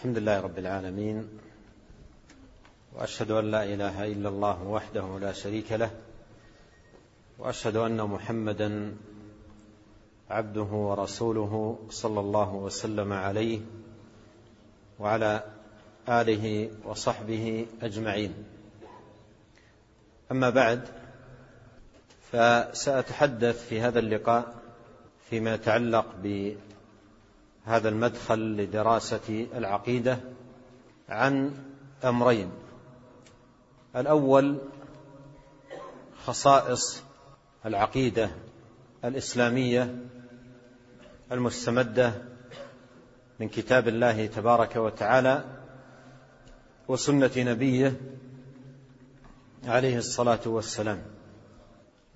الحمد لله رب العالمين وأشهد أن لا إله إلا الله وحده لا شريك له وأشهد أن محمدا عبده ورسوله صلى الله وسلم عليه وعلى آله وصحبه أجمعين. أما بعد فسأتحدث في هذا اللقاء فيما يتعلق بهذا المدخل لدراسة العقيدة عن أمرين. الأول خصائص العقيدة الإسلامية المستمدة من كتاب الله تبارك وتعالى وسنة نبيه عليه الصلاة والسلام.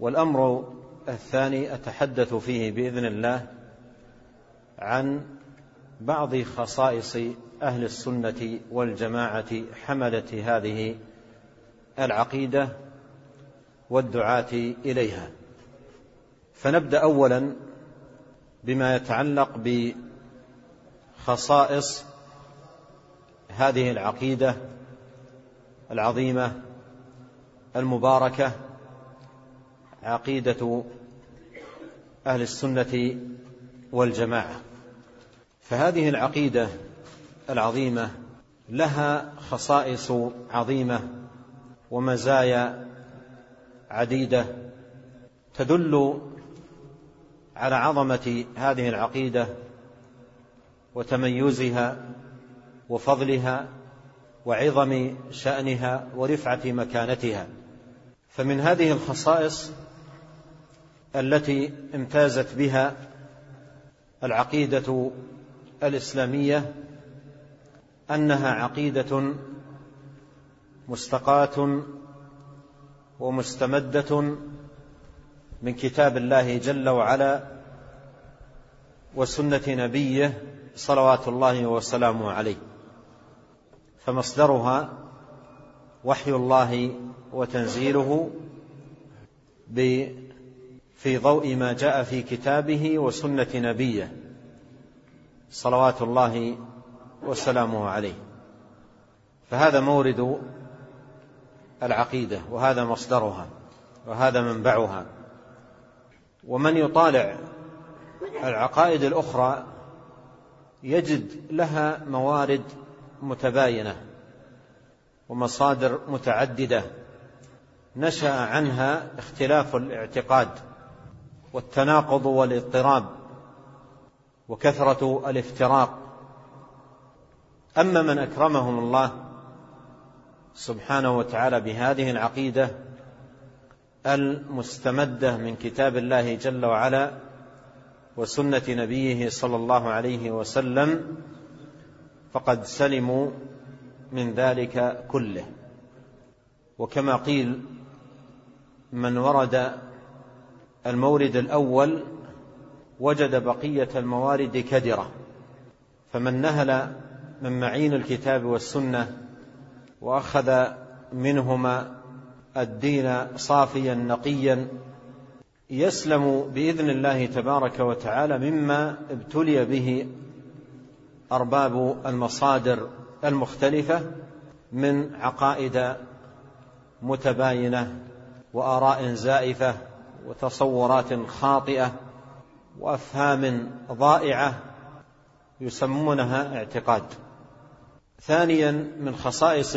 والأمر الثاني أتحدث فيه بإذن الله عن بعض خصائص أهل السنة والجماعة حمله هذه العقيدة والدعاة إليها. فنبدأ اولا بما يتعلق بخصائص هذه العقيدة العظيمة المباركة عقيدة أهل السنة والجماعة. فهذه العقيدة العظيمة لها خصائص عظيمة ومزايا عديدة تدل على عظمة هذه العقيدة وتميزها وفضلها وعظم شأنها ورفعة مكانتها. فمن هذه الخصائص التي امتازت بها العقيدة الإسلامية أنها عقيدة مستقاة ومستمدة من كتاب الله جل وعلا وسنة نبيه صلوات الله وسلامه عليه فمصدرها وحي الله وتنزيله في ضوء ما جاء في كتابه وسنة نبيه. صلوات الله وسلامه عليه. فهذا مورد العقيدة وهذا مصدرها وهذا منبعها. ومن يطالع العقائد الأخرى يجد لها موارد متباينة ومصادر متعددة نشأ عنها اختلاف الاعتقاد والتناقض والاضطراب. وكثرة الافتراق. أما من أكرمهم الله سبحانه وتعالى بهذه العقيدة المستمدة من كتاب الله جل وعلا وسنة نبيه صلى الله عليه وسلم فقد سلموا من ذلك كله. وكما قيل من ورد المورد الأول وجد بقية الموارد كدرة فمن نهل من معين الكتاب والسنة وأخذ منهما الدين صافيا نقيا يسلم بإذن الله تبارك وتعالى مما ابتلي به أرباب المصادر المختلفة من عقائد متباينة وآراء زائفة وتصورات خاطئة وأفهام ضائعة يسمونها اعتقاد. ثانيا من خصائص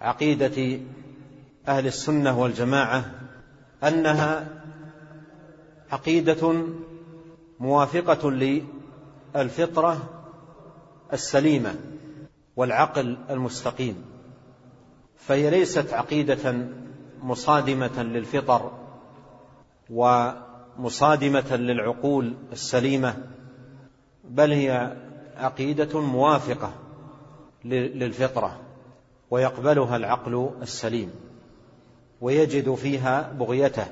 عقيدة أهل السنة والجماعة أنها عقيدة موافقة للفطرة السليمة والعقل المستقيم فهي ليست عقيدة مصادمة للفطر ومصادمه للعقول السليمة بل هي عقيدة موافقة للفطرة ويقبلها العقل السليم ويجد فيها بغيته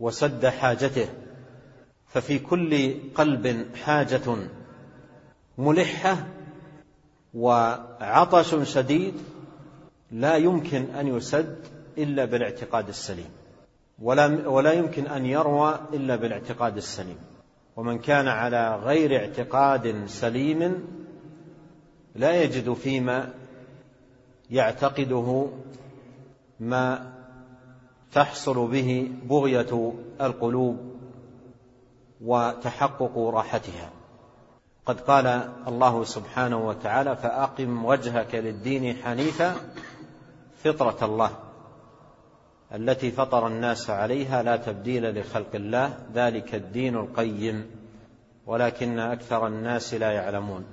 وسد حاجته ففي كل قلب حاجة ملحة وعطش شديد لا يمكن أن يسد إلا بالاعتقاد السليم. ولا ولا يمكن أن يروى إلا بالاعتقاد السليم. ومن كان على غير اعتقاد سليم لا يجد فيما يعتقده ما تحصل به بغية القلوب وتحقق راحتها. قد قال الله سبحانه وتعالى فأقم وجهك للدين حنيفا فطرة الله. التي فطر الناس عليها لا تبديل لخلق الله ذلك الدين القيم ولكن أكثر الناس لا يعلمون.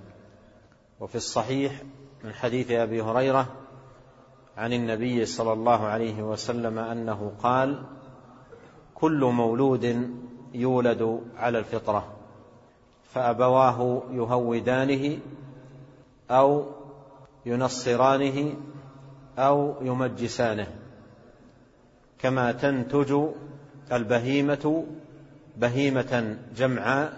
وفي الصحيح من حديث أبي هريرة عن النبي صلى الله عليه وسلم أنه قال كل مولود يولد على الفطرة فأبواه يهودانه أو ينصرانه أو يمجسانه. كما تنتج البهيمة بهيمة جمعاء.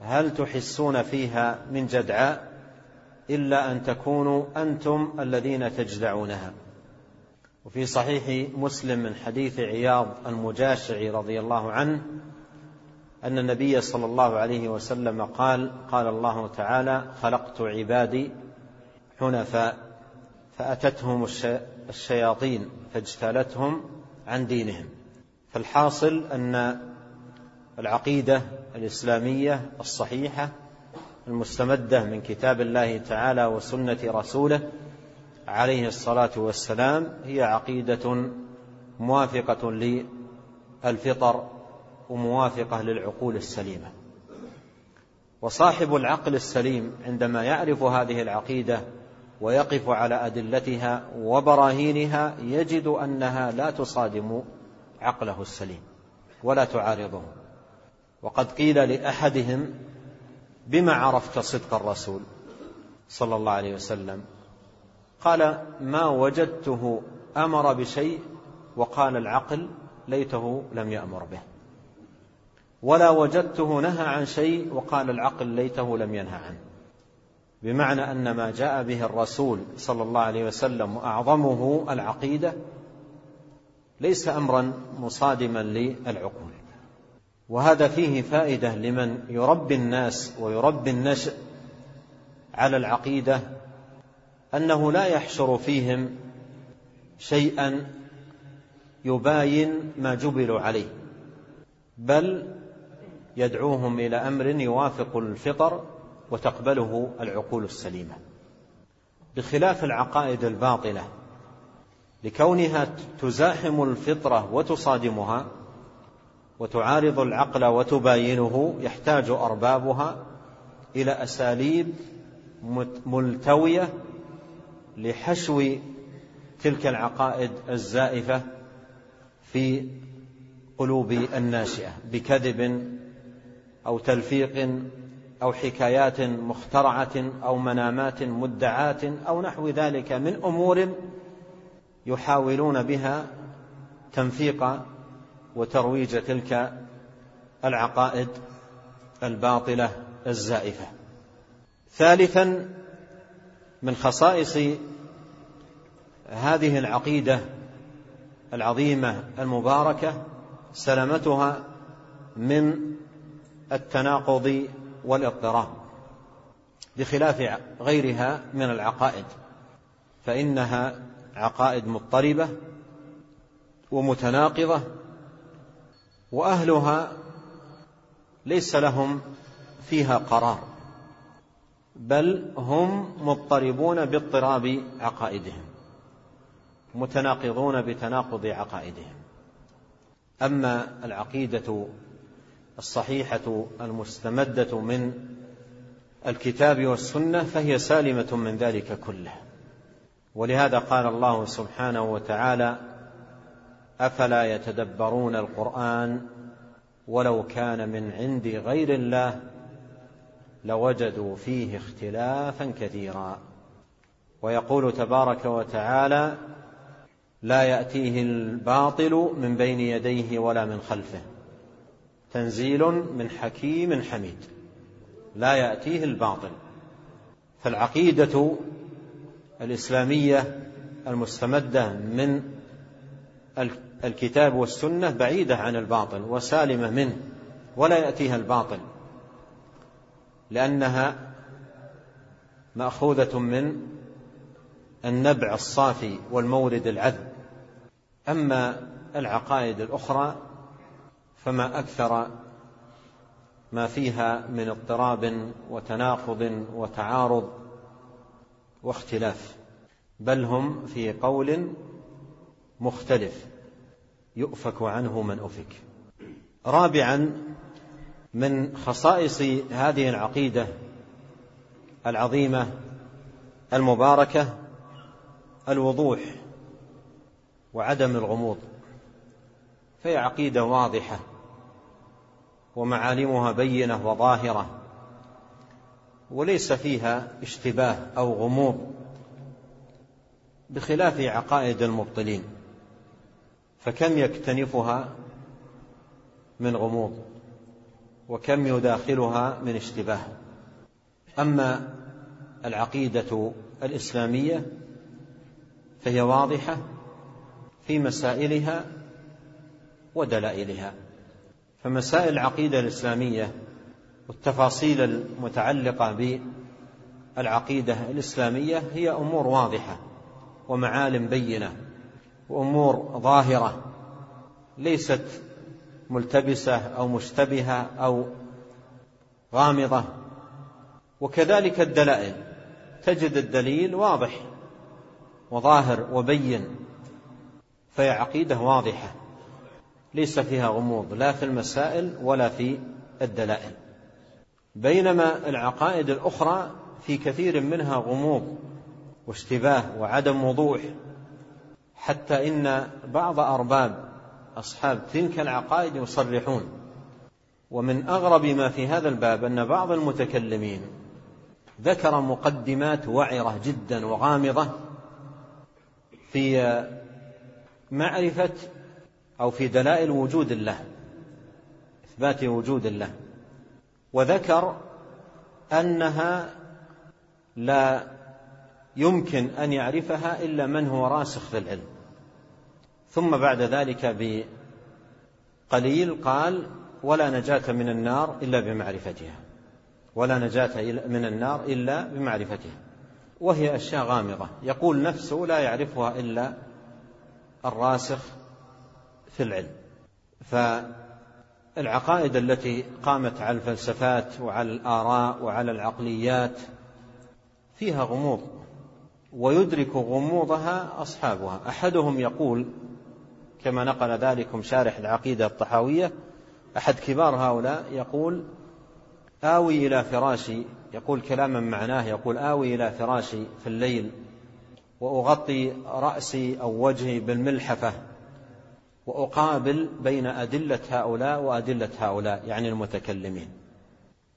هل تحسون فيها من جدعاء إلا أن تكونوا أنتم الذين تجدعونها. وفي صحيح مسلم من حديث عياض المجاشعي رضي الله عنه أن النبي صلى الله عليه وسلم قال قال الله تعالى خلقت عبادي حنفاء. فأتتهم الشياطين فاجتالتهم عن دينهم. فالحاصل أن العقيدة الإسلامية الصحيحة المستمدة من كتاب الله تعالى وسنة رسوله عليه الصلاة والسلام هي عقيدة موافقة للفطر وموافقة للعقول السليمة. وصاحب العقل السليم عندما يعرف هذه العقيدة ويقف على أدلتها وبراهينها يجد أنها لا تصادم عقله السليم ولا تعارضه. وقد قيل لأحدهم بما عرفت صدق الرسول صلى الله عليه وسلم؟ قال ما وجدته أمر بشيء وقال العقل ليته لم يأمر به. ولا وجدته نهى عن شيء وقال العقل ليته لم ينهى عنه. بمعنى أن ما جاء به الرسول صلى الله عليه وسلم وأعظمه العقيدة ليس أمرا مصادما للعقول. وهذا فيه فائدة لمن يربي الناس ويربي النشء على العقيدة أنه لا يحشر فيهم شيئا يباين ما جبلوا عليه بل يدعوهم إلى أمر يوافق الفطر وتقبله العقول السليمة. بخلاف العقائد الباطلة لكونها تزاحم الفطرة وتصادمها وتعارض العقل وتباينه يحتاج أربابها إلى أساليب ملتوية لحشو تلك العقائد الزائفة في قلوب الناشئة بكذب أو تلفيق أو حكايات مخترعة أو منامات مدعاة أو نحو ذلك من أمور يحاولون بها تنفيق وترويج تلك العقائد الباطلة الزائفة. ثالثا من خصائص هذه العقيدة العظيمة المباركة سلامتها من التناقض والاضطراب بخلاف غيرها من العقائد فإنها عقائد مضطربة ومتناقضة وأهلها ليس لهم فيها قرار بل هم مضطربون باضطراب عقائدهم متناقضون بتناقض عقائدهم. أما العقيدة الصحيحة المستمدة من الكتاب والسنة فهي سالمة من ذلك كله. ولهذا قال الله سبحانه وتعالى أفلا يتدبرون القرآن ولو كان من عند غير الله لوجدوا فيه اختلافا كثيرا. ويقول تبارك وتعالى لا يأتيه الباطل من بين يديه ولا من خلفه. تنزيل من حكيم حميد. لا يأتيه الباطل. فالعقيدة الإسلامية المستمدة من الكتاب والسنة بعيدة عن الباطل وسالمة منه ولا يأتيها الباطل. لأنها مأخوذة من النبع الصافي والمورد العذب. أما العقائد الأخرى فما أكثر ما فيها من اضطراب وتناقض وتعارض واختلاف بل هم في قول مختلف يؤفك عنه من أفك. رابعا من خصائص هذه العقيدة العظيمة المباركة الوضوح وعدم الغموض فهي عقيدة واضحة. ومعالمها بينة وظاهرة وليس فيها اشتباه أو غموض بخلاف عقائد المبطلين فكم يكتنفها من غموض وكم يداخلها من اشتباه. أما العقيدة الإسلامية فهي واضحة في مسائلها ودلائلها. فمسائل العقيدة الإسلامية والتفاصيل المتعلقة بالعقيدة الإسلامية هي أمور واضحة ومعالم بينة وأمور ظاهرة ليست ملتبسة أو مشتبهة أو غامضة. وكذلك الدلائل تجد الدليل واضح وظاهر وبين فهي عقيدة واضحة. ليس فيها غموض لا في المسائل ولا في الدلائل. بينما العقائد الأخرى في كثير منها غموض واشتباه وعدم وضوح حتى إن بعض أرباب أصحاب تلك العقائد يصرحون. ومن أغرب ما في هذا الباب أن بعض المتكلمين ذكر مقدمات وعرة جدا وغامضة في معرفة أو في دلائل وجود الله إثبات وجود الله. وذكر أنها لا يمكن أن يعرفها إلا من هو راسخ في العلم. ثم بعد ذلك بقليل قال ولا نجاة من النار إلا بمعرفتها ولا نجاة من النار إلا بمعرفتها. وهي أشياء غامضة. يقول نفسه لا يعرفها إلا الراسخ في العلم. فالعقائد التي قامت على الفلسفات وعلى الآراء وعلى العقليات فيها غموض ويدرك غموضها أصحابها. أحدهم يقول كما نقل ذلكم شارح العقيدة الطحاوية أحد كبار هؤلاء يقول آوي إلى فراشي يقول كلاما معناه يقول آوي إلى فراشي في الليل وأغطي رأسي أو وجهي بالملحفة. وأقابل بين أدلة هؤلاء وأدلة هؤلاء يعني المتكلمين.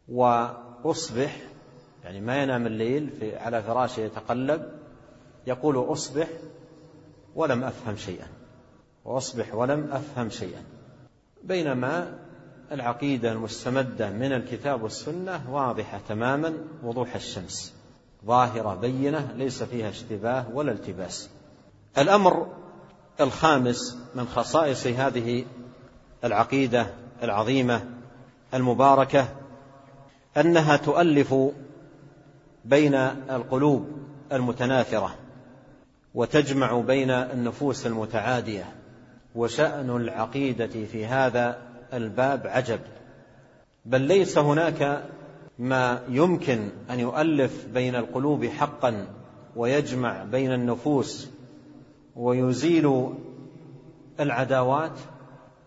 وأصبح يعني ما ينام الليل في على فراشه يتقلب يقول أصبح ولم أفهم شيئا. وأصبح ولم أفهم شيئا. بينما العقيدة المستمدة من الكتاب والسنة واضحة تماما وضوح الشمس. ظاهرة بينة ليس فيها اشتباه ولا التباس. الأمر الخامس من خصائص هذه العقيدة العظيمة المباركة أنها تؤلف بين القلوب المتناثرة وتجمع بين النفوس المتعادية وشأن العقيدة في هذا الباب عجب. بل ليس هناك ما يمكن أن يؤلف بين القلوب حقا ويجمع بين النفوس ويزيل العداوات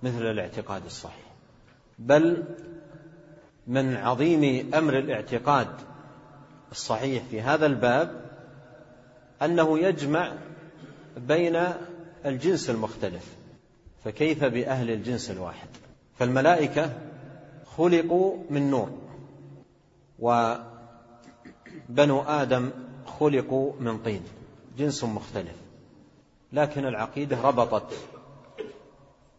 مثل الاعتقاد الصحيح. بل من عظيم أمر الاعتقاد الصحيح في هذا الباب أنه يجمع بين الجنس المختلف فكيف بأهل الجنس الواحد؟ فالملائكة خلقوا من نور وبنو آدم خلقوا من طين جنس مختلف. لكن العقيدة ربطت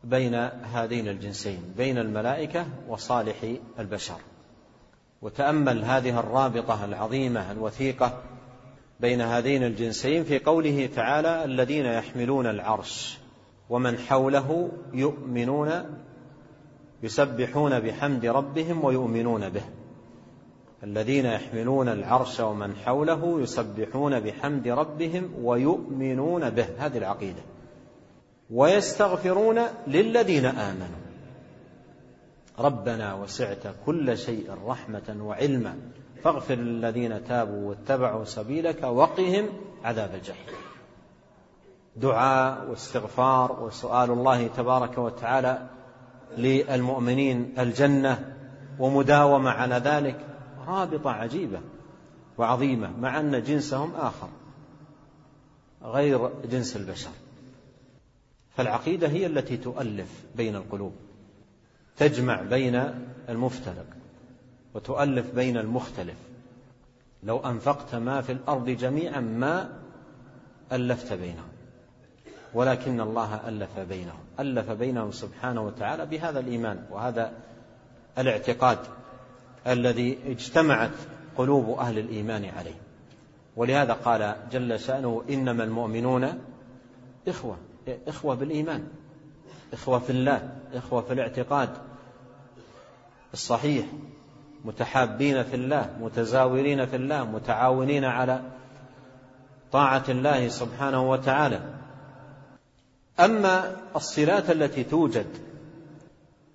بين هذين الجنسين بين الملائكة وصالح البشر. وتأمل هذه الرابطة العظيمة الوثيقة بين هذين الجنسين في قوله تعالى الذين يحملون العرش ومن حوله يؤمنون يسبحون بحمد ربهم ويؤمنون به. الذين يحملون العرش ومن حوله يسبحون بحمد ربهم ويؤمنون به. هذه العقيدة. ويستغفرون للذين آمنوا. ربنا وسعت كل شيء رحمة وعلما. فاغفر للذين تابوا واتبعوا سبيلك وقهم عذاب الجحيم. دعاء واستغفار وسؤال الله تبارك وتعالى للمؤمنين الجنة ومداومة على ذلك. رابطة عجيبة وعظيمة مع أن جنسهم آخر غير جنس البشر. فالعقيدة هي التي تؤلف بين القلوب تجمع بين المفترق وتؤلف بين المختلف. لو أنفقت ما في الأرض جميعا ما ألفت بينهم ولكن الله ألف بينهم ألف بينهم سبحانه وتعالى بهذا الإيمان وهذا الاعتقاد. الذي اجتمعت قلوب أهل الإيمان عليه. ولهذا قال جل شأنه إنما المؤمنون إخوة إخوة بالإيمان إخوة في الله إخوة في الاعتقاد الصحيح متحابين في الله متزاورين في الله متعاونين على طاعة الله سبحانه وتعالى. أما الصلات التي توجد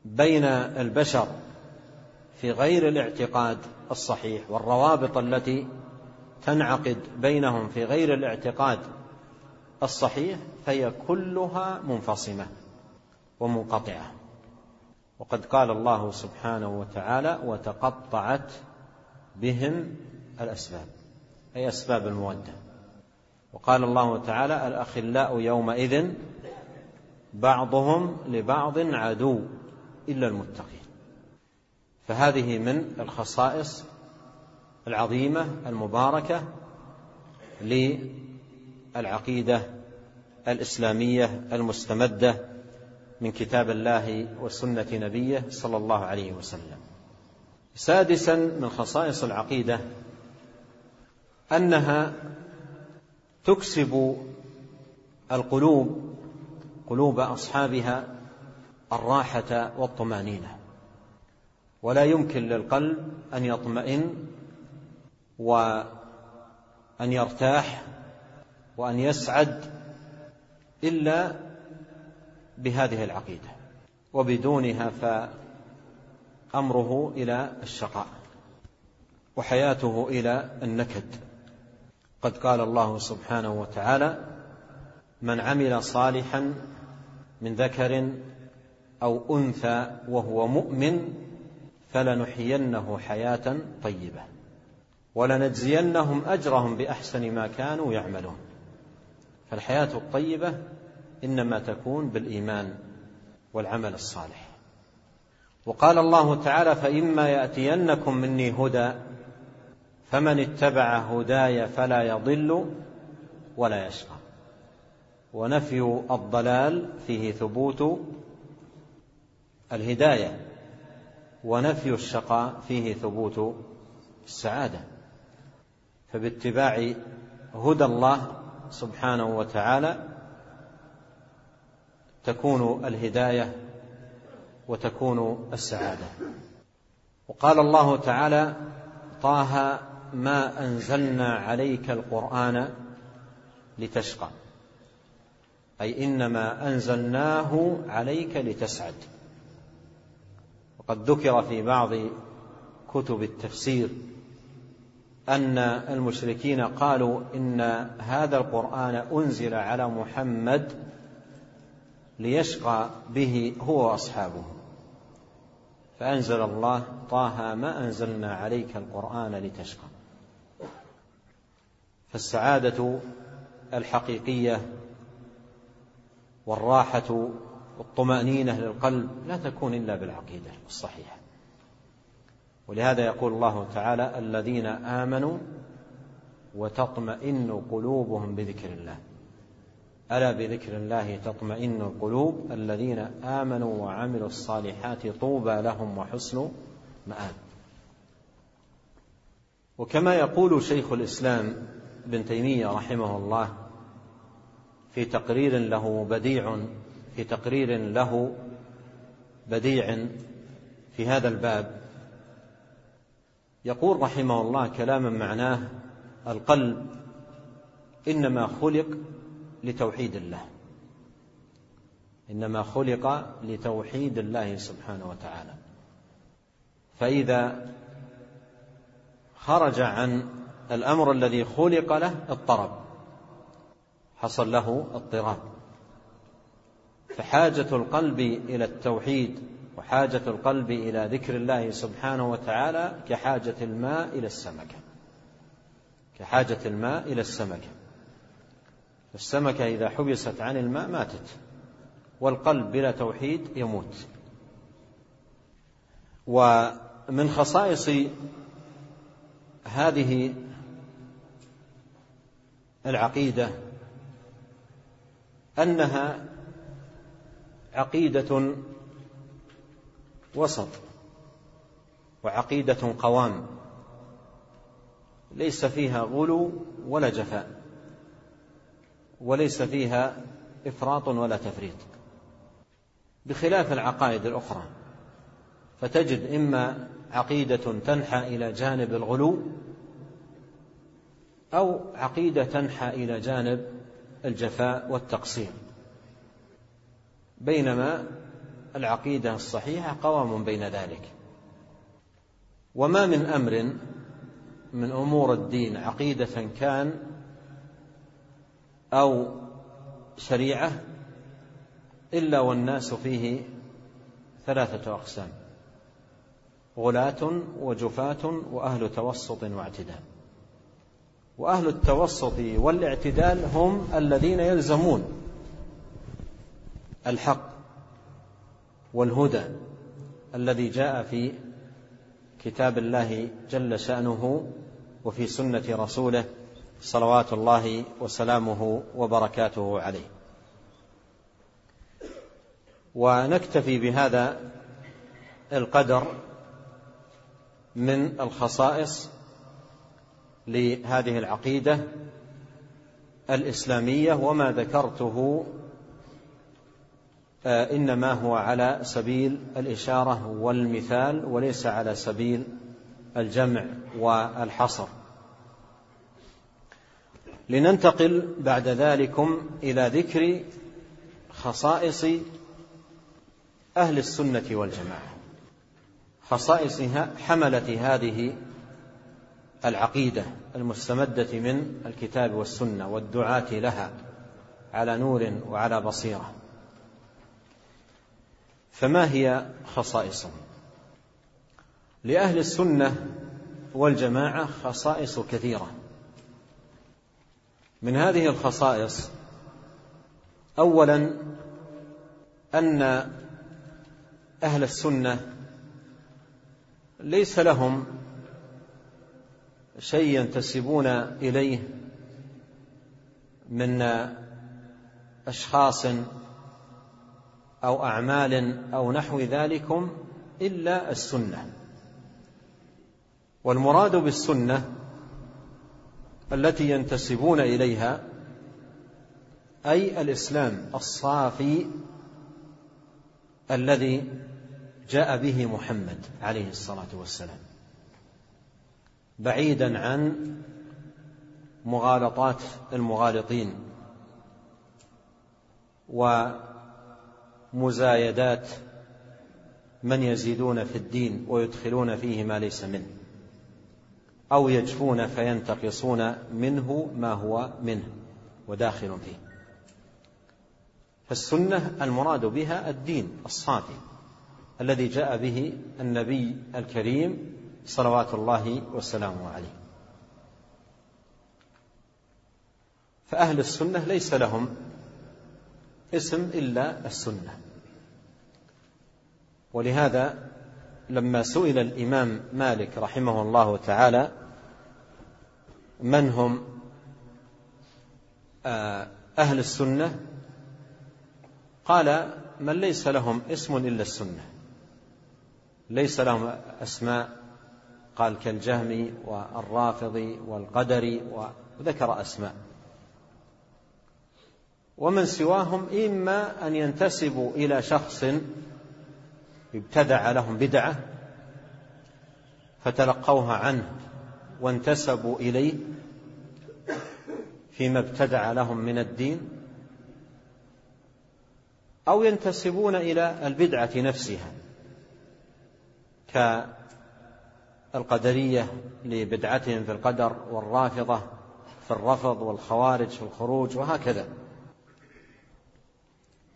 بين البشر في غير الاعتقاد الصحيح والروابط التي تنعقد بينهم في غير الاعتقاد الصحيح فهي كلها منفصمة ومنقطعة. وقد قال الله سبحانه وتعالى وتقطعت بهم الأسباب أي أسباب الموده وقال الله تعالى الأخلاء يومئذ بعضهم لبعض عدو إلا المتقين. فهذه من الخصائص العظيمة المباركة للعقيدة الإسلامية المستمدة من كتاب الله وسنة نبيه صلى الله عليه وسلم. سادسا من خصائص العقيدة أنها تكسب القلوب قلوب أصحابها الراحة والطمأنينة. ولا يمكن للقلب أن يطمئن وأن يرتاح وأن يسعد إلا بهذه العقيدة وبدونها فأمره إلى الشقاء وحياته إلى النكد. قد قال الله سبحانه وتعالى من عمل صالحا من ذكر أو أنثى وهو مؤمن فلنحيينه حياة طيبة ولنجزينهم أجرهم بأحسن ما كانوا يعملون. فالحياة الطيبة إنما تكون بالإيمان والعمل الصالح. وقال الله تعالى فإما يأتينكم مني هدى فمن اتبع هداي فلا يضل ولا يشقى. ونفي الضلال فيه ثبوت الهداية. ونفي الشقاء فيه ثبوت السعادة. فباتباع هدى الله سبحانه وتعالى تكون الهداية وتكون السعادة. وقال الله تعالى طه ما أنزلنا عليك القرآن لتشقى. أي إنما أنزلناه عليك لتسعد. قد ذكر في بعض كتب التفسير أن المشركين قالوا إن هذا القرآن أنزل على محمد ليشقى به هو وأصحابه. فأنزل الله طه ما أنزلنا عليك القرآن لتشقى. فالسعادة الحقيقية والراحة والطمأنينة للقلب لا تكون إلا بالعقيدة الصحيحة. ولهذا يقول الله تعالى الذين آمنوا وتطمئن قلوبهم بذكر الله. ألا بذكر الله تطمئن القلوب؟ الذين آمنوا وعملوا الصالحات طوبى لهم وحسن مآب. وكما يقول شيخ الإسلام ابن تيمية رحمه الله في تقرير له بديع في تقرير له بديع في هذا الباب. يقول رحمه الله كلاما معناه القلب إنما خلق لتوحيد الله. إنما خلق لتوحيد الله سبحانه وتعالى. فإذا خرج عن الأمر الذي خلق له اضطرب. حصل له اضطراب. فحاجة القلب إلى التوحيد وحاجة القلب إلى ذكر الله سبحانه وتعالى كحاجة الماء إلى السمكة كحاجة الماء إلى السمكة السمكة إذا حبست عن الماء ماتت والقلب بلا توحيد يموت. ومن خصائص هذه العقيدة أنها عقيدة وسط وعقيدة قوام ليس فيها غلو ولا جفاء وليس فيها إفراط ولا تفريط. بخلاف العقائد الأخرى فتجد إما عقيدة تنحى إلى جانب الغلو أو عقيدة تنحى إلى جانب الجفاء والتقصير. بينما العقيدة الصحيحة قوام بين ذلك. وما من أمر من أمور الدين عقيدة كان أو شريعة إلا والناس فيه ثلاثة أقسام غلاة وجفاة وأهل توسط واعتدال. وأهل التوسط والاعتدال هم الذين يلزمون الحق والهدى الذي جاء في كتاب الله جل شأنه وفي سنة رسوله صلوات الله وسلامه وبركاته عليه. ونكتفي بهذا القدر من الخصائص لهذه العقيدة الإسلامية وما ذكرته آه، إنما هو على سبيل الإشارة والمثال وليس على سبيل الجمع والحصر. لننتقل بعد ذلكم إلى ذكر خصائص أهل السنة والجماعة خصائص حملة هذه العقيدة المستمدة من الكتاب والسنة والدعاة لها على نور وعلى بصيرة. فما هي خصائصهم؟ لأهل السنة والجماعة خصائص كثيرة. من هذه الخصائص اولا أن أهل السنة ليس لهم شيء ينتسبون إليه من أشخاص أو أعمال أو نحو ذلكم إلا السنة. والمراد بالسنة التي ينتسبون إليها أي الإسلام الصافي الذي جاء به محمد عليه الصلاة والسلام بعيدا عن مغالطات المغالطين ومزايدات من يزيدون في الدين ويدخلون فيه ما ليس منه أو يجفون فينتقصون منه ما هو منه وداخل فيه. فالسنة المراد بها الدين الصافي الذي جاء به النبي الكريم صلوات الله وسلامه عليه. فأهل السنة ليس لهم اسم إلا السنة. ولهذا لما سئل الإمام مالك رحمه الله تعالى من هم آه، أهل السنة قال من ليس لهم اسم إلا السنة. ليس لهم أسماء قال كالجهمي والرافضي والقدري وذكر أسماء. ومن سواهم إما أن ينتسبوا إلى شخص ابتدع لهم بدعة فتلقوها عنه وانتسبوا إليه فيما ابتدع لهم من الدين أو ينتسبون إلى البدعة نفسها كالقدرية لبدعتهم في القدر والرافضة في الرفض والخوارج في الخروج وهكذا.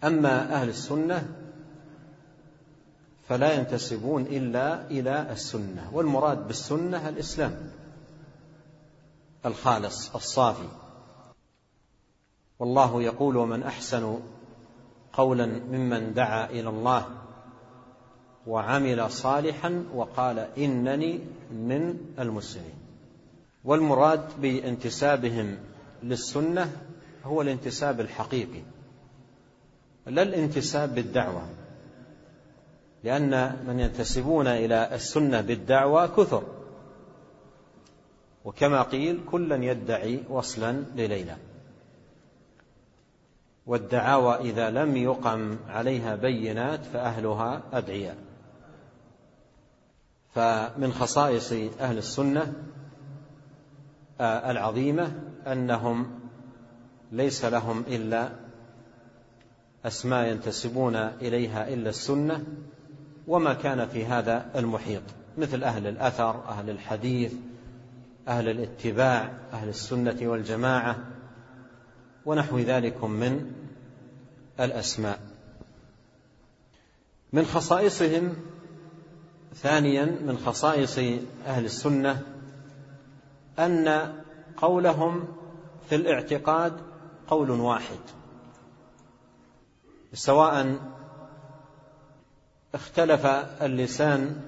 أما أهل السنة فلا ينتسبون إلا إلى السنة والمراد بالسنة الإسلام الخالص الصافي. والله يقول ومن أحسن قولا ممن دعا إلى الله وعمل صالحا وقال إنني من المسلمين والمراد بانتسابهم للسنة هو الانتساب الحقيقي. لا الانتساب بالدعوة لأن من ينتسبون إلى السنة بالدعوة كثر. وكما قيل كلا يدعي وصلا لليلى. والدعاوى إذا لم يقم عليها بينات فأهلها أدعياء. فمن خصائص أهل السنة العظيمة أنهم ليس لهم إلا أسماء ينتسبون إليها إلا السنة وما كان في هذا المحيط مثل أهل الأثر أهل الحديث أهل الاتباع أهل السنة والجماعة ونحو ذلك من الأسماء. من خصائصهم ثانيا من خصائص أهل السنة أن قولهم في الاعتقاد قول واحد. سواء اختلف اللسان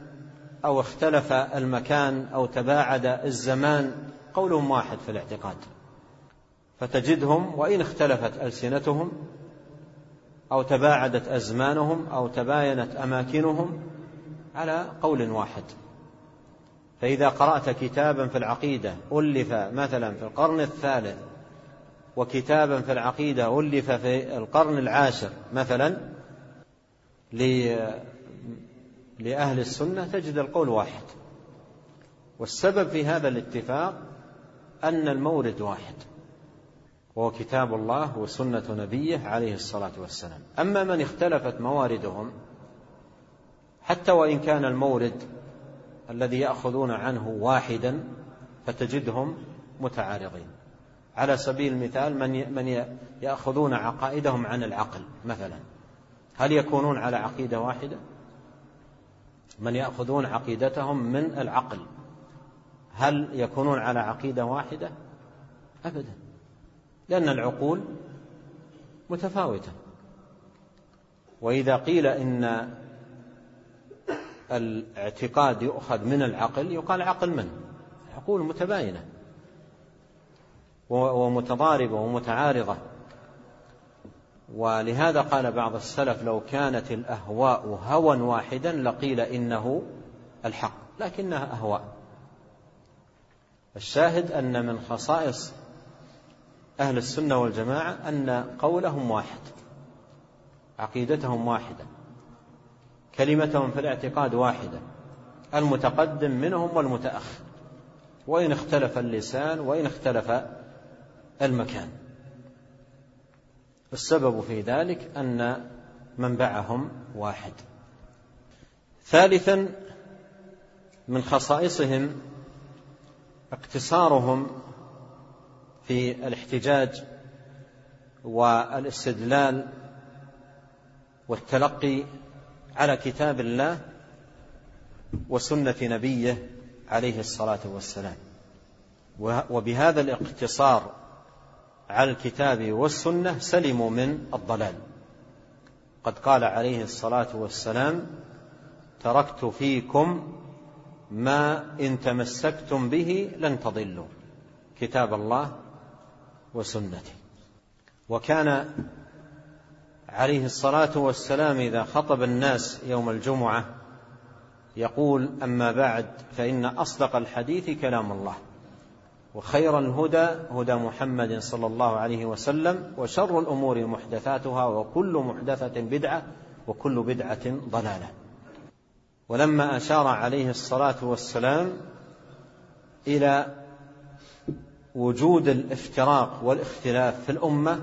أو اختلف المكان أو تباعد الزمان قولهم واحد في الاعتقاد. فتجدهم وإن اختلفت ألسنتهم أو تباعدت أزمانهم أو تباينت أماكنهم على قول واحد. فإذا قرأت كتابا في العقيدة ألف مثلا في القرن الثالث وكتابا في العقيدة ألف في القرن العاشر مثلا لأهل السنة تجد القول واحد. والسبب في هذا الاتفاق أن المورد واحد وهو كتاب الله وسنة نبيه عليه الصلاة والسلام. أما من اختلفت مواردهم حتى وإن كان المورد الذي يأخذون عنه واحدا فتجدهم متعارضين. على سبيل المثال من من يأخذون عقائدهم عن العقل مثلا هل يكونون على عقيدة واحدة؟ من يأخذون عقيدتهم من العقل هل يكونون على عقيدة واحدة؟ أبدا لأن العقول متفاوتة وإذا قيل إن الاعتقاد يؤخذ من العقل يقال عقل من؟ عقول متباينة ومتضاربة ومتعارضة. ولهذا قال بعض السلف لو كانت الأهواء هوى واحدا لقيل إنه الحق لكنها أهواء. الشاهد أن من خصائص أهل السنة والجماعة أن قولهم واحد عقيدتهم واحدة كلمتهم في الاعتقاد واحدة المتقدم منهم والمتأخر. وإن اختلف اللسان وإن اختلف المكان. السبب في ذلك أن منبعهم واحد. ثالثا من خصائصهم اقتصارهم في الاحتجاج والاستدلال والتلقي على كتاب الله وسنة نبيه عليه الصلاة والسلام. وبهذا الاقتصار على الكتاب والسنة سلموا من الضلال. قد قال عليه الصلاة والسلام تركت فيكم ما إن تمسكتم به لن تضلوا. كتاب الله وسنتي وكان عليه الصلاة والسلام إذا خطب الناس يوم الجمعة يقول أما بعد فإن أصدق الحديث كلام الله. وخير الهدى هدى محمد صلى الله عليه وسلم وشر الأمور محدثاتها وكل محدثة بدعة وكل بدعة ضلالة. ولما أشار عليه الصلاة والسلام إلى وجود الافتراق والاختلاف في الأمة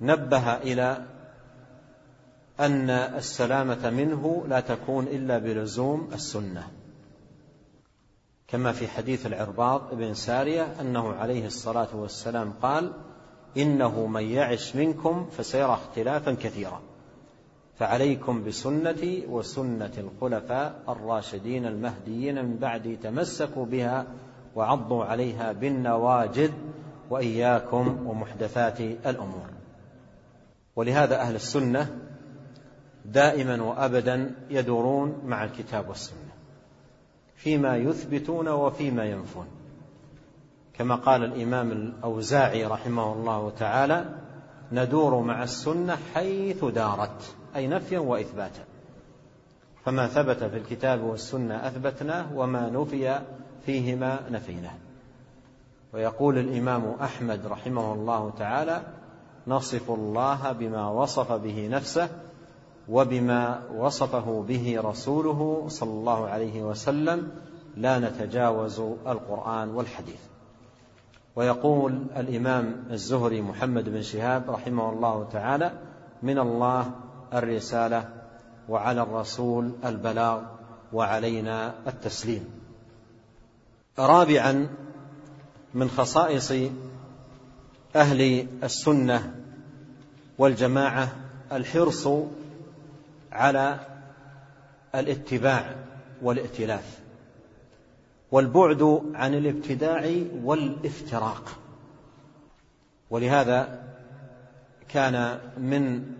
نبه إلى أن السلامة منه لا تكون إلا بلزوم السنة. كما في حديث العرباض بن سارية أنه عليه الصلاة والسلام قال إنه من يعش منكم فسيرى اختلافا كثيرا. فعليكم بسنتي وسنة الخلفاء الراشدين المهديين من بعدي تمسكوا بها وعضوا عليها بالنواجذ وإياكم ومحدثات الأمور. ولهذا أهل السنة دائما وأبدا يدورون مع الكتاب والسنة. فيما يثبتون وفيما ينفون. كما قال الإمام الأوزاعي رحمه الله تعالى ندور مع السنة حيث دارت أي نفيا وإثباتا. فما ثبت في الكتاب والسنة أثبتناه وما نفي فيهما نفيناه. ويقول الإمام أحمد رحمه الله تعالى نصف الله بما وصف به نفسه وبما وصفه به رسوله صلى الله عليه وسلم لا نتجاوز القرآن والحديث. ويقول الإمام الزهري محمد بن شهاب رحمه الله تعالى من الله الرسالة وعلى الرسول البلاغ وعلينا التسليم رابعا من خصائص أهل السنة والجماعة الحرص على الاتباع والائتلاف والبعد عن الابتداع والافتراق. ولهذا كان من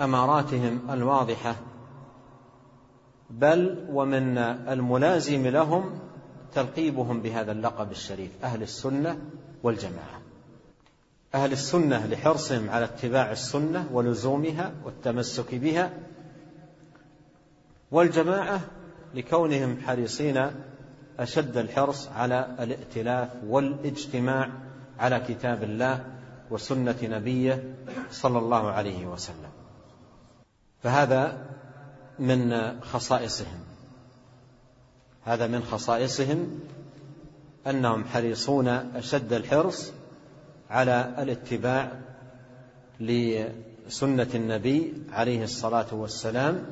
أماراتهم الواضحة بل ومن الملازم لهم تلقيبهم بهذا اللقب الشريف أهل السنة والجماعة. أهل السنة لحرصهم على اتباع السنة ولزومها والتمسك بها والجماعة لكونهم حريصين أشد الحرص على الائتلاف والاجتماع على كتاب الله وسنة نبيه صلى الله عليه وسلم. فهذا من خصائصهم. هذا من خصائصهم أنهم حريصون أشد الحرص على الاتباع لسنة النبي عليه الصلاة والسلام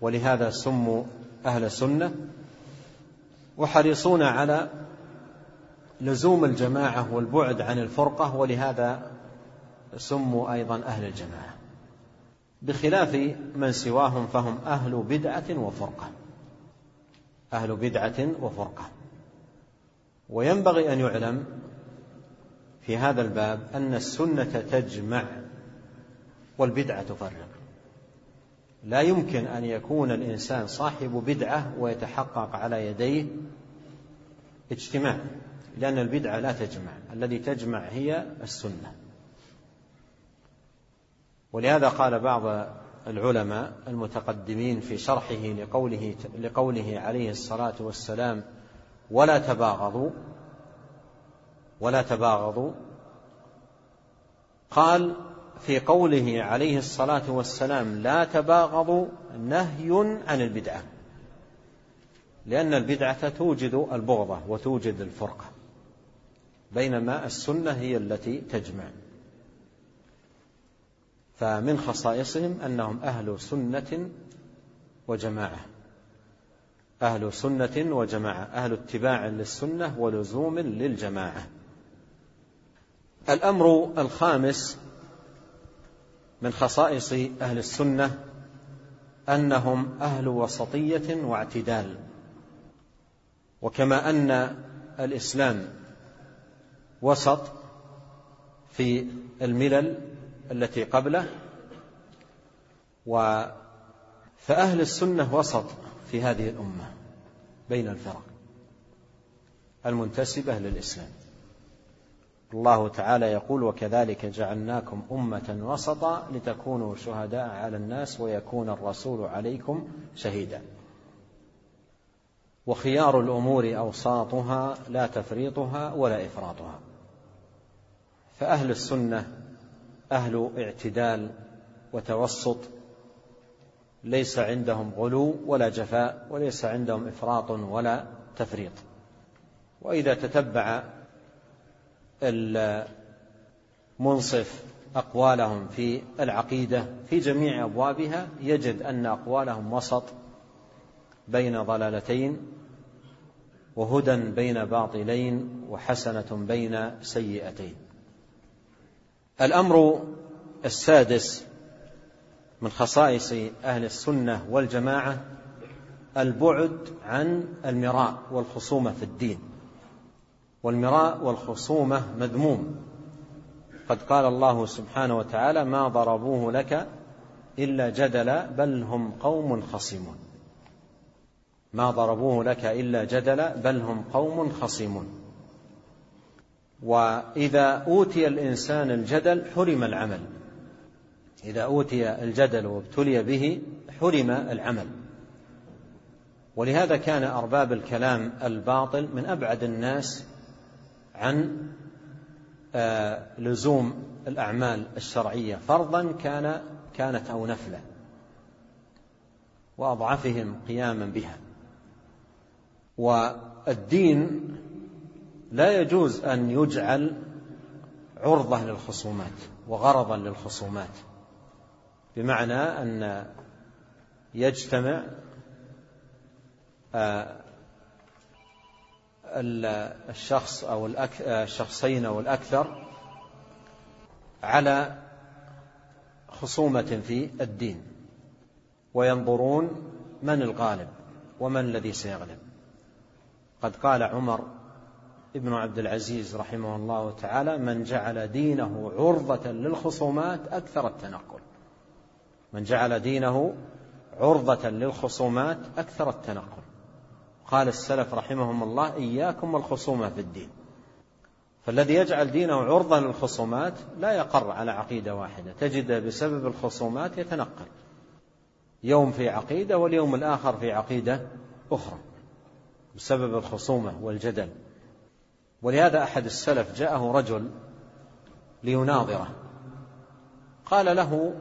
ولهذا سموا أهل سنة وحريصون على لزوم الجماعة والبعد عن الفرقة ولهذا سموا أيضا أهل الجماعة. بخلاف من سواهم فهم أهل بدعة وفرقة. أهل بدعة وفرقة. وينبغي أن يعلم في هذا الباب أن السنة تجمع والبدعة تفرق. لا يمكن أن يكون الإنسان صاحب بدعة ويتحقق على يديه اجتماع لأن البدعة لا تجمع الذي تجمع هي السنة. ولهذا قال بعض العلماء المتقدمين في شرحه لقوله لقوله عليه الصلاة والسلام ولا تباغضوا ولا تباغضوا. قال في قوله عليه الصلاة والسلام لا تباغضوا نهي عن البدعة لأن البدعة توجد البغضة وتوجد الفرقة بينما السنة هي التي تجمع. فمن خصائصهم أنهم أهل سنة وجماعة أهل سنة وجماعة أهل اتباع للسنة ولزوم للجماعة. الأمر الخامس من خصائص أهل السنة أنهم أهل وسطية واعتدال. وكما أن الإسلام وسط في الملل التي قبله و فأهل السنة وسط في هذه الأمة بين الفرق المنتسبة للإسلام. الله تعالى يقول وكذلك جعلناكم أمة وسطا لتكونوا شهداء على الناس ويكون الرسول عليكم شهيدا. وخيار الأمور أوساطها لا تفريطها ولا إفراطها. فأهل السنة أهل اعتدال وتوسط ليس عندهم غلو ولا جفاء وليس عندهم إفراط ولا تفريط. وإذا تتبع المنصف أقوالهم في العقيدة في جميع أبوابها يجد أن أقوالهم وسط بين ضلالتين وهدى بين باطلين وحسنة بين سيئتين. الأمر السادس من خصائص أهل السنة والجماعة البعد عن المراء والخصومة في الدين. والمراء والخصومة مذموم. قد قال الله سبحانه وتعالى ما ضربوه لك إلا جدلا بل هم قوم خصمون. ما ضربوه لك إلا جدلا بل هم قوم خصمون. وإذا أوتي الإنسان الجدل حرم العمل. إذا أوتي الجدل وابتلي به حرم العمل. ولهذا كان أرباب الكلام الباطل من أبعد الناس عن آه، لزوم الأعمال الشرعية فرضا كان كانت أو نفلا وأضعفهم قياما بها. والدين لا يجوز أن يجعل عرضة للخصومات وغرضا للخصومات بمعنى أن يجتمع آه، الشخص أو الشخصين أو الأكثر على خصومة في الدين وينظرون من الغالب ومن الذي سيغلب. قد قال عمر ابن عبد العزيز رحمه الله تعالى من جعل دينه عرضة للخصومات أكثر التنقل. من جعل دينه عرضة للخصومات أكثر التنقل. قال السلف رحمهم الله إياكم والخصومة في الدين. فالذي يجعل دينه عرضة للخصومات لا يقر على عقيدة واحدة. تجد بسبب الخصومات يتنقل. يوم في عقيدة واليوم الآخر في عقيدة أخرى. بسبب الخصومة والجدل. ولهذا أحد السلف جاءه رجل ليناظره. قال له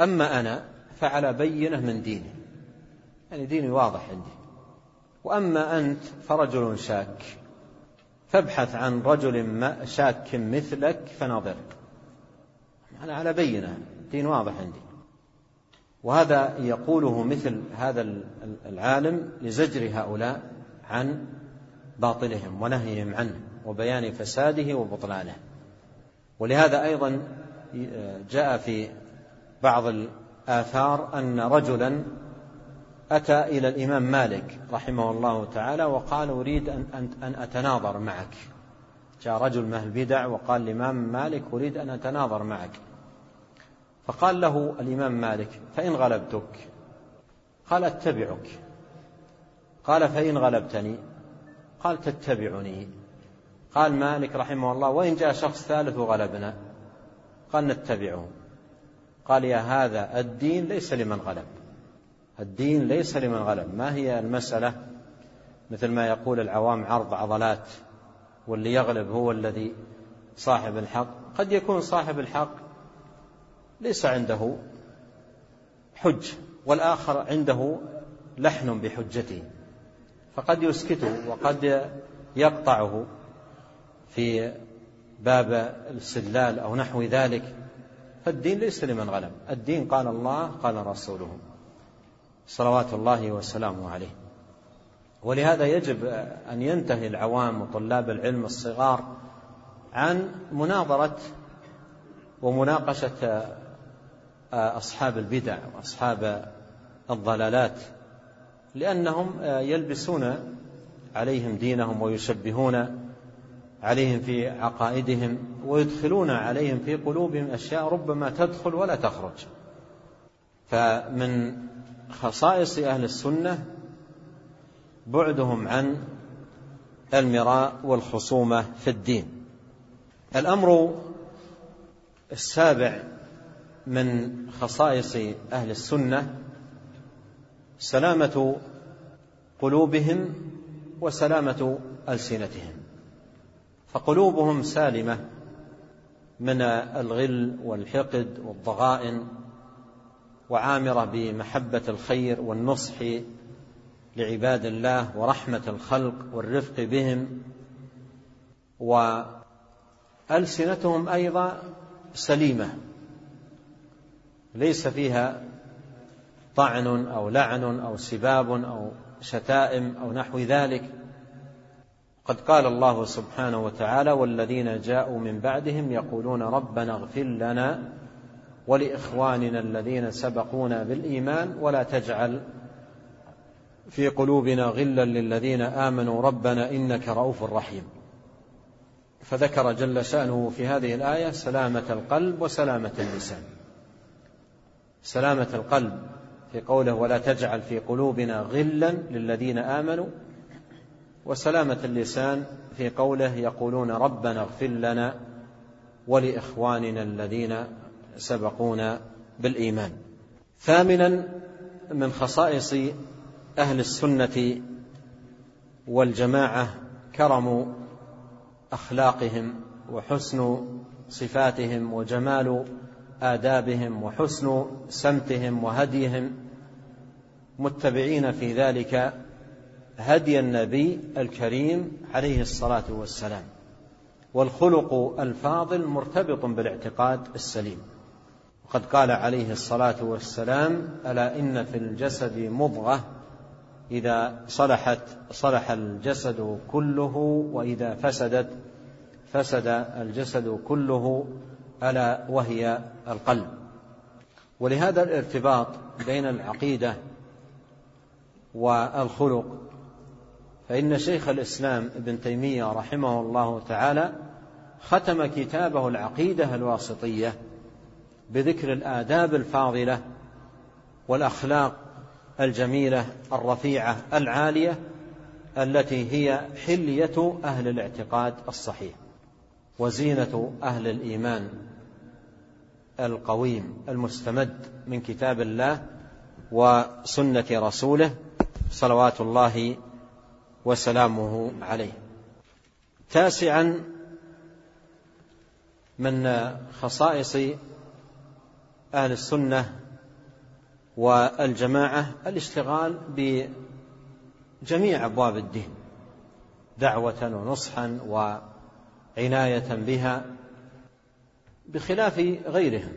أما أنا فعلى بينة من ديني. يعني ديني واضح عندي. وأما أنت فرجل شاك فابحث عن رجل شاك مثلك فناظر أنا على بينة دين واضح عندي. وهذا يقوله مثل هذا العالم لزجر هؤلاء عن باطلهم ونهيهم عنه وبيان فساده وبطلانه. ولهذا أيضا جاء في بعض الآثار أن رجلا أتى إلى الإمام مالك رحمه الله تعالى وقال أريد أن, أن أتناظر معك. جاء رجل من البدع وقال الإمام مالك أريد أن أتناظر معك. فقال له الإمام مالك فإن غلبتك؟ قال أتبعك. قال فإن غلبتني؟ قال تتبعني. قال مالك رحمه الله وإن جاء شخص ثالث وغلبنا قال نتبعه. قال يا هذا الدين ليس لمن غلب. الدين ليس لمن غلب. ما هي المسألة؟ مثل ما يقول العوام عرض عضلات واللي يغلب هو الذي صاحب الحق. قد يكون صاحب الحق ليس عنده حج والآخر عنده لحن بحجته. فقد يسكته وقد يقطعه في باب الاستدلال أو نحو ذلك. فالدين ليس لمن غلب. الدين قال الله قال رسوله. صلوات الله وسلامه عليه. ولهذا يجب أن ينتهي العوام وطلاب العلم الصغار عن مناظرة ومناقشة أصحاب البدع وأصحاب الضلالات لأنهم يلبسون عليهم دينهم ويشبهون عليهم في عقائدهم ويدخلون عليهم في قلوبهم أشياء ربما تدخل ولا تخرج. فمن خصائص أهل السنة بعدهم عن المراء والخصومة في الدين. الأمر السابع من خصائص أهل السنة سلامة قلوبهم وسلامة ألسنتهم. فقلوبهم سالمة من الغل والحقد والضغائن وعامرة بمحبة الخير والنصح لعباد الله ورحمة الخلق والرفق بهم. وألسنتهم أيضا سليمة ليس فيها طعن أو لعن أو سباب أو شتائم أو نحو ذلك. قد قال الله سبحانه وتعالى والذين جاءوا من بعدهم يقولون ربنا اغفر لنا ولإخواننا الذين سبقونا بالإيمان ولا تجعل في قلوبنا غلا للذين آمنوا ربنا إنك رؤوف رحيم. فذكر جل شأنه في هذه الآية سلامة القلب وسلامة اللسان. سلامة القلب في قوله ولا تجعل في قلوبنا غلا للذين آمنوا وسلامة اللسان في قوله يقولون ربنا اغفر لنا ولإخواننا الذين سبقونا بالإيمان. ثامنا من خصائص أهل السنة والجماعة كرم أخلاقهم وحسن صفاتهم وجمال آدابهم وحسن سمتهم وهديهم. متبعين في ذلك هدي النبي الكريم عليه الصلاة والسلام. والخلق الفاضل مرتبط بالاعتقاد السليم. وقد قال عليه الصلاة والسلام ألا إن في الجسد مضغة؟ إذا صلحت صلح الجسد كله وإذا فسدت فسد الجسد كله ألا وهي القلب. ولهذا الارتباط بين العقيدة والخلق فإن شيخ الإسلام ابن تيمية رحمه الله تعالى ختم كتابه العقيدة الواسطية بذكر الآداب الفاضلة والأخلاق الجميلة الرفيعة العالية التي هي حلية أهل الاعتقاد الصحيح وزينة أهل الإيمان القويم المستمد من كتاب الله وسنة رسوله صلوات الله وسلامه عليه. تاسعا من خصائص أهل السنة والجماعة الاشتغال بجميع أبواب الدين دعوة ونصحا وعناية بها بخلاف غيرهم.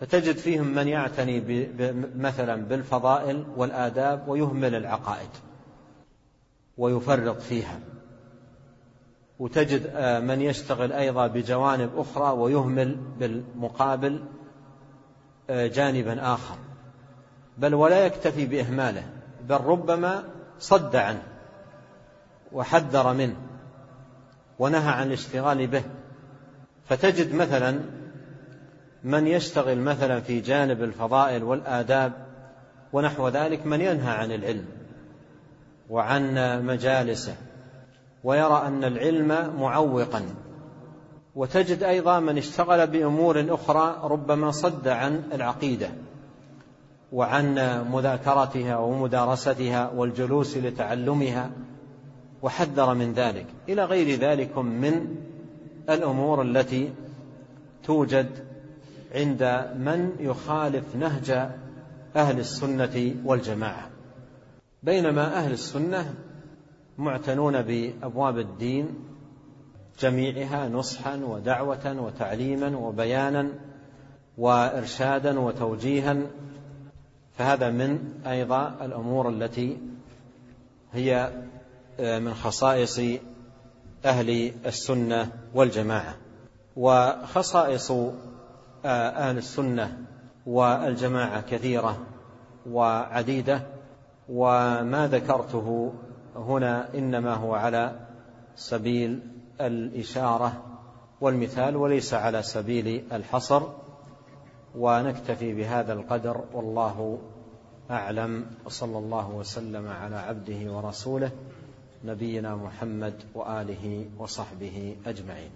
فتجد فيهم من يعتني مثلا بالفضائل والآداب ويهمل العقائد ويفرط فيها. وتجد آه، من يشتغل أيضا بجوانب أخرى ويهمل بالمقابل جانبا آخر. بل ولا يكتفي بإهماله بل ربما صد عنه وحذر منه ونهى عن الاشتغال به. فتجد مثلا من يشتغل مثلا في جانب الفضائل والآداب ونحو ذلك من ينهى عن العلم وعن مجالسه ويرى أن العلم معوقا. وتجد أيضا من اشتغل بأمور أخرى ربما صد عن العقيدة وعن مذاكرتها ومدارستها والجلوس لتعلمها وحذر من ذلك. إلى غير ذلك من الأمور التي توجد عند من يخالف نهج أهل السنة والجماعة. بينما أهل السنة معتنون بأبواب الدين جميعها نصحا ودعوة وتعليما وبيانا وإرشادا وتوجيها. فهذا من أيضا الأمور التي هي من خصائص أهل السنة والجماعة. وخصائص أهل السنة والجماعة كثيرة وعديدة. وما ذكرته هنا إنما هو على سبيل الإشارة والمثال وليس على سبيل الحصر ونكتفي بهذا القدر والله أعلم وصلى الله وسلم على عبده ورسوله نبينا محمد وآله وصحبه أجمعين.